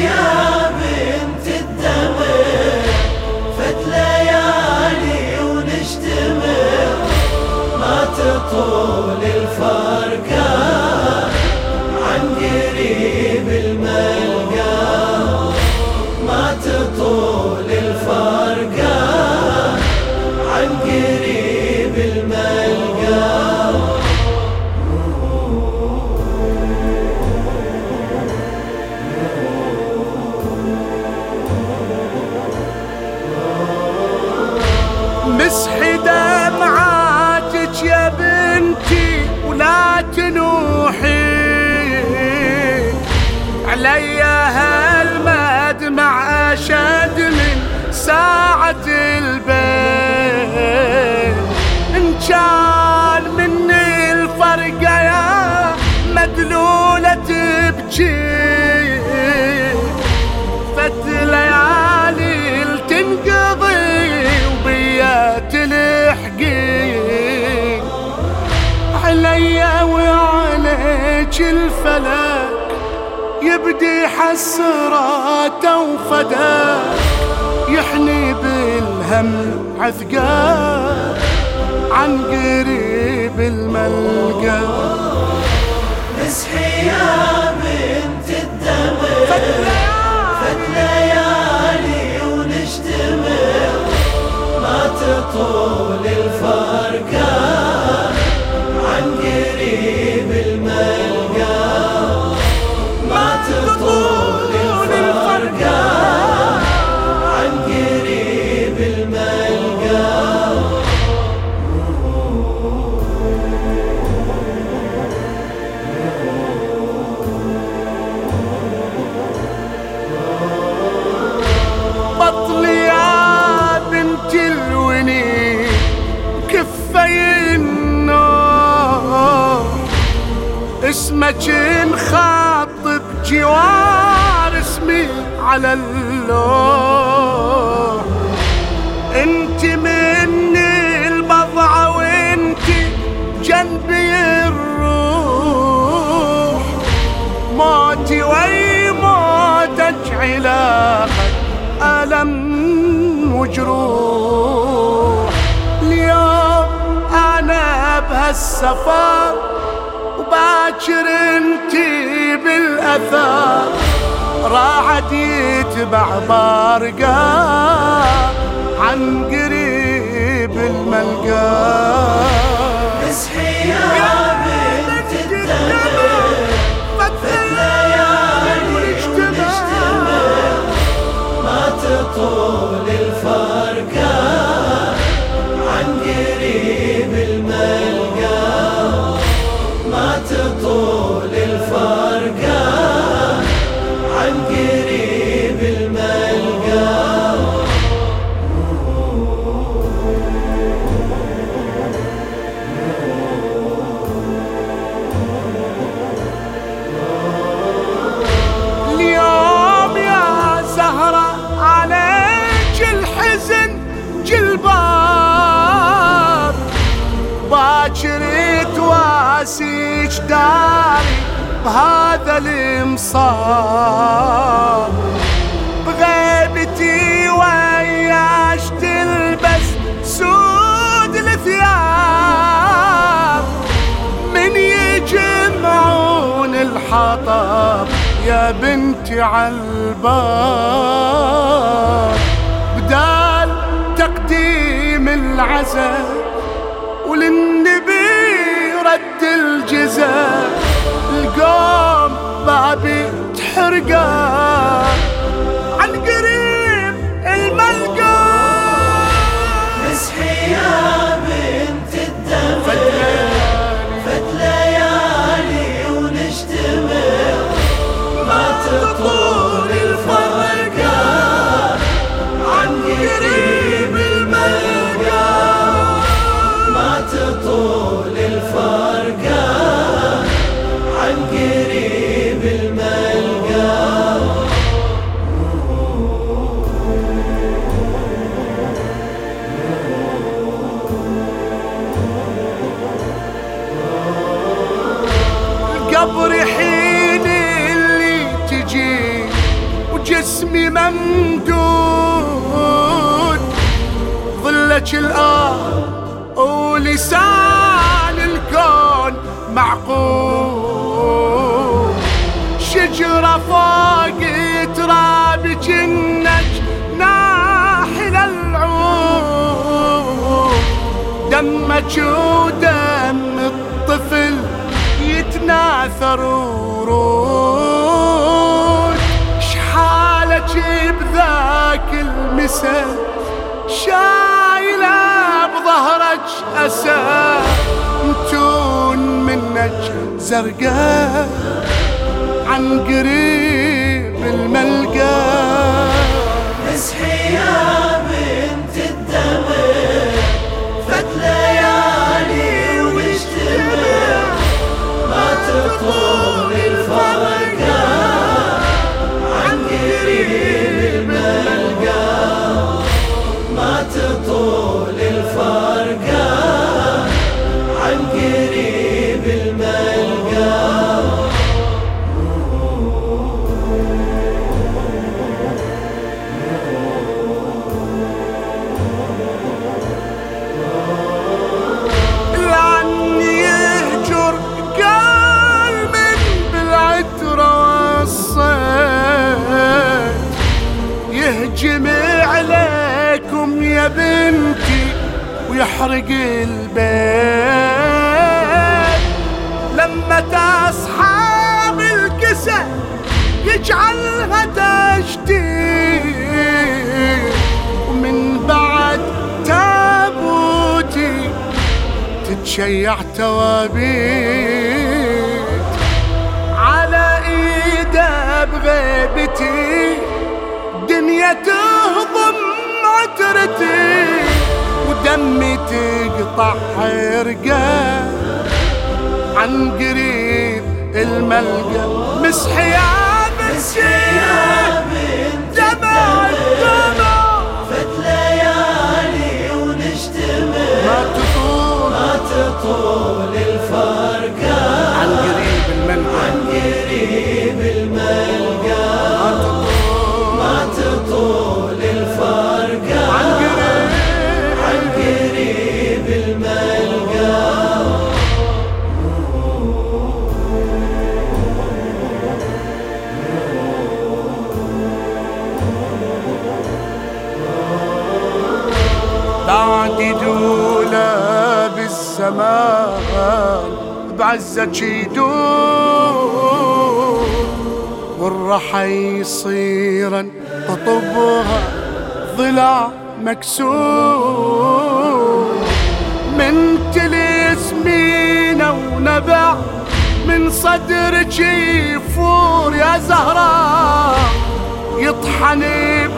مسحي البيت. إن كان مني الفرقة يا مدلولة تبكي ليالي الفلك يبدي حسراته وفداك. يحني بالهم عثقال عن قريب الملقى. مسحي يا بنت الدمع. فت ليالي ونجتمع. ما تطول اسمك نخاطب جوار اسمي على اللوح. انت مني البضعة وانت جنبي الروح. موتي وي موتك علاقك ألم وجروح. اليوم أنا بهالسفر وباكر انتي بالأثار راعد يتبع بارقة عن قريب الملقى. باكر تواسيك داري بهذا المصاب بغيبتي وياش تلبس سود الثياب. من يجمعون الحطب يا بنتي عالباب بدال تقديم العزاء القوم بابي تحرقه الآن ولسان الكون معقول. شجرة فوق تراب جنك ناحل العود. دمك ودم الطفل يتناثر ورود. شحالك بذاك المسا شايله أسى متون منك زرقاء عن قريب الملقى. اصحي يا بنت الدمع فات ليالي ونجتمع ما تطول الفرقة عن قريب الملقى. ما تطول ويحرق البيت. لما تصحاب الكسى يجعلها تشتي ومن بعد تابوتي تتشيع توابيت. على ايده بغيبتي دنيا تهضم عترتي. ودمي تقطع حرقة. عن قريب الملقى مسحي يا اصحي بنتي بعزك يدور والرحى يصيرا قطبها ضلع مكسور. من تليس مينا ونبع من صدرك يفور يا زهراء يطحن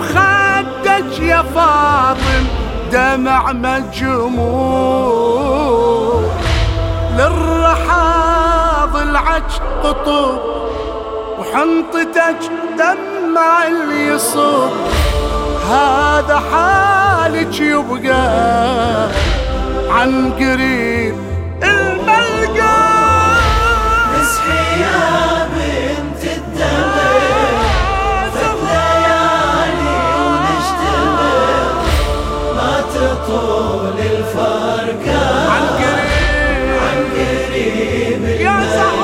بخدك يا فاطم دمع مجموع. للرحى القطب وحنطتك دمع اللي يصب. هذا حالك يبقى عن قريب الملقى. مسحي يا بنت الدمع فد ليالي ونشتمل ما تطول الفرقة. عن قريب عن قريب الملقى.